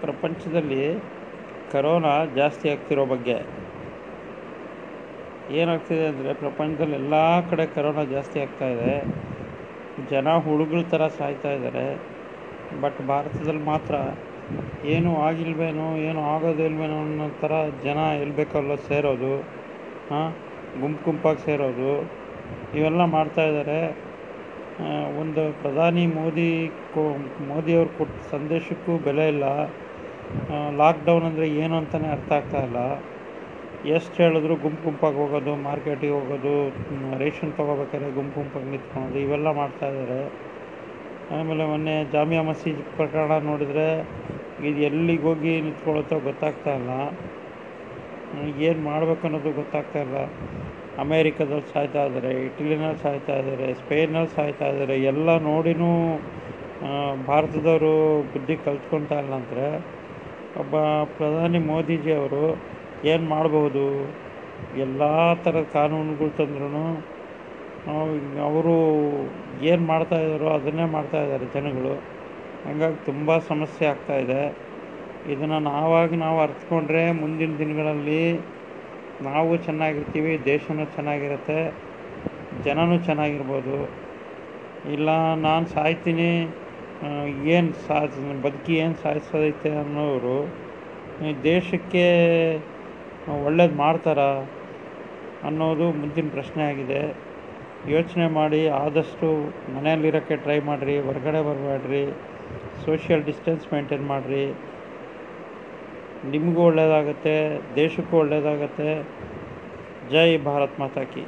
ಪ್ರಪಂಚದಲ್ಲಿ ಕರೋನಾ ಜಾಸ್ತಿ ಆಗ್ತಿರೋ ಬಗ್ಗೆ. ಏನಾಗ್ತಿದೆ ಅಂದರೆ ಪ್ರಪಂಚದಲ್ಲಿ ಎಲ್ಲ ಕಡೆ ಕರೋನಾ ಜಾಸ್ತಿ ಆಗ್ತಾಯಿದೆ ಜನ ಹುಳುಗಳ ಥರ ಸಾಯ್ತಾ ಇದ್ದಾರೆ. ಬಟ್ ಭಾರತದಲ್ಲಿ ಮಾತ್ರ ಏನೂ ಆಗಿಲ್ವೇನೋ, ಏನೂ ಆಗೋದಿಲ್ವೇನೋ ಅನ್ನೋ ಥರ ಜನ ಬೇಕೋ ಸೇರೋದು, ಹಾಂ, ಗುಂಪು ಗುಂಪಾಗಿ ಸೇರೋದು, ಇವೆಲ್ಲ ಮಾಡ್ತಾಯಿದ್ದಾರೆ ಒಂದು ಪ್ರಧಾನಿ ಮೋದಿ ಕೊ ಮೋದಿಯವ್ರು ಕೊಟ್ಟ ಸಂದೇಶಕ್ಕೂ ಬೆಲೆ ಇಲ್ಲ. ಲಾಕ್ಡೌನ್ ಅಂದರೆ ಏನು ಅಂತಲೇ ಅರ್ಥ ಆಗ್ತಾ ಇಲ್ಲ. ಎಷ್ಟು ಹೇಳಿದ್ರು ಗುಂಪು ಗುಂಪಾಗಿ ಹೋಗೋದು, ಮಾರ್ಕೆಟಿಗೆ ಹೋಗೋದು ರೇಷನ್ ತೊಗೋಬೇಕಾದ್ರೆ ಗುಂಪು ಗುಂಪಾಗಿ ನಿಂತ್ಕೊಳೋದು ಇವೆಲ್ಲ ಮಾಡ್ತಾಯಿದ್ದಾರೆ ಆಮೇಲೆ ಮೊನ್ನೆ ಜಾಮಿಯಾ ಮಸೀದಿ ಪ್ರಕರಣ ನೋಡಿದರೆ ಇದು ಎಲ್ಲಿಗೆ ಹೋಗಿ ನಿಂತ್ಕೊಳ್ಳುತ್ತೋ ಗೊತ್ತಾಗ್ತಾ ಇಲ್ಲ. ಏನು ಮಾಡಬೇಕು ಅನ್ನೋದು ಗೊತ್ತಾಗ್ತಾ ಇಲ್ಲ. ಅಮೇರಿಕಾದಲ್ಲಿ ಸಾಯ್ತಾ ಇದ್ದಾರೆ, ಇಟಲಿನಲ್ಲಿ ಸಾಯ್ತಾ ಇದ್ದಾರೆ ಸ್ಪೇನಲ್ಲಿ ಸಾಯ್ತಾ ಇದ್ದಾರೆ, ಎಲ್ಲ ನೋಡಿನೂ ಭಾರತದವರು ಬುದ್ಧಿ ಕಲ್ತ್ಕೊಳ್ತಾ ಇಲ್ಲ ಅಂದರೆ ಒಬ್ಬ ಪ್ರಧಾನಿ ಮೋದಿಜಿ ಅವರು ಏನು ಮಾಡಬಹುದು ಎಲ್ಲ ಥರದ ಕಾನೂನುಗಳು ತಂದ್ರೂ ಅವರು ಏನು ಮಾಡ್ತಾಯಿದ್ದಾರೋ ಅದನ್ನೇ ಮಾಡ್ತಾಯಿದ್ದಾರೆ ಜನಗಳು. ಹಂಗಾಗಿ ತುಂಬ ಸಮಸ್ಯೆ ಆಗ್ತಾಯಿದೆ ಇದನ್ನು ನಾವಾಗಿ ನಾವು ಅರಿತ್ಕೊಂಡ್ರೆ ಮುಂದಿನ ದಿನಗಳಲ್ಲಿ ನಾವು ಚೆನ್ನಾಗಿರ್ತೀವಿ ದೇಶವೂ ಚೆನ್ನಾಗಿರುತ್ತೆ, ಜನನೂ ಚೆನ್ನಾಗಿರ್ಬೋದು. ಇಲ್ಲ, ನಾನು ಸಾಯ್ತೀನಿ ಏನು ಸಾಧ ಬದುಕಿ ಏನು ಸಾಧಿಸೋದೈತೆ ಅನ್ನೋರು ದೇಶಕ್ಕೆ ಒಳ್ಳೇದು ಮಾಡ್ತಾರ ಅನ್ನೋದು ಮುಂದಿನ ಪ್ರಶ್ನೆ ಆಗಿದೆ. ಯೋಚನೆ ಮಾಡಿ, ಆದಷ್ಟು ಮನೆಯಲ್ಲಿರೋಕ್ಕೆ ಟ್ರೈ ಮಾಡಿರಿ, ಹೊರ್ಗಡೆ ಬರಬೇಡ್ರಿ ಸೋಷಿಯಲ್ ಡಿಸ್ಟೆನ್ಸ್ ಮೇಂಟೈನ್ ಮಾಡಿರಿ ನಿಮಗೂ ಒಳ್ಳೆಯದಾಗತ್ತೆ ದೇಶಕ್ಕೂ ಒಳ್ಳೆಯದಾಗತ್ತೆ ಜೈ ಭಾರತ್ ಮಾತಾ ಕಿ.